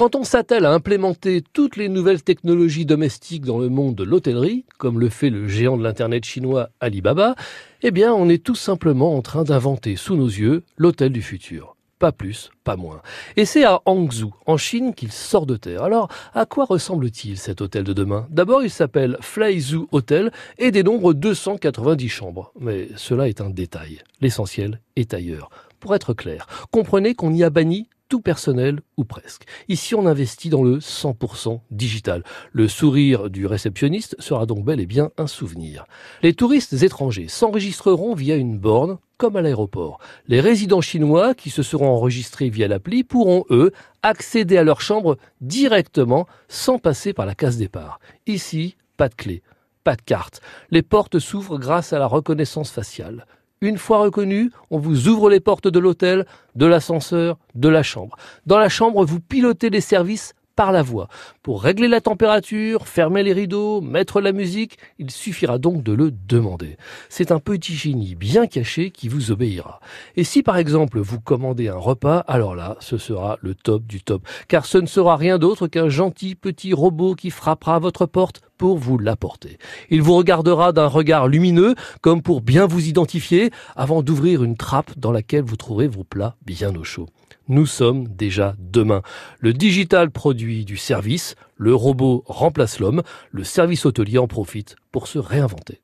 Quand on s'attelle à implémenter toutes les nouvelles technologies domestiques dans le monde de l'hôtellerie, comme le fait le géant de l'Internet chinois Alibaba, eh bien on est tout simplement en train d'inventer sous nos yeux l'hôtel du futur. Pas plus, pas moins. Et c'est à Hangzhou, en Chine, qu'il sort de terre. Alors, à quoi ressemble-t-il cet hôtel de demain? D'abord, il s'appelle Flyzhou Hotel et dénombre 290 chambres. Mais cela est un détail. L'essentiel est ailleurs. Pour être clair, comprenez qu'on y a banni tout personnel ou presque. Ici, on investit dans le 100% digital. Le sourire du réceptionniste sera donc bel et bien un souvenir. Les touristes étrangers s'enregistreront via une borne comme à l'aéroport. Les résidents chinois qui se seront enregistrés via l'appli pourront, eux, accéder à leur chambre directement sans passer par la case départ. Ici, pas de clé, pas de carte. Les portes s'ouvrent grâce à la reconnaissance faciale. Une fois reconnu, on vous ouvre les portes de l'hôtel, de l'ascenseur, de la chambre. Dans la chambre, vous pilotez les services par la voix. Pour régler la température, fermer les rideaux, mettre la musique, il suffira donc de le demander. C'est un petit génie bien caché qui vous obéira. Et si par exemple vous commandez un repas, alors là, ce sera le top du top. Car ce ne sera rien d'autre qu'un gentil petit robot qui frappera à votre porte pour vous l'apporter. Il vous regardera d'un regard lumineux, comme pour bien vous identifier, avant d'ouvrir une trappe dans laquelle vous trouverez vos plats bien au chaud. Nous sommes déjà demain. Le digital produit du service, le robot remplace l'homme, le service hôtelier en profite pour se réinventer.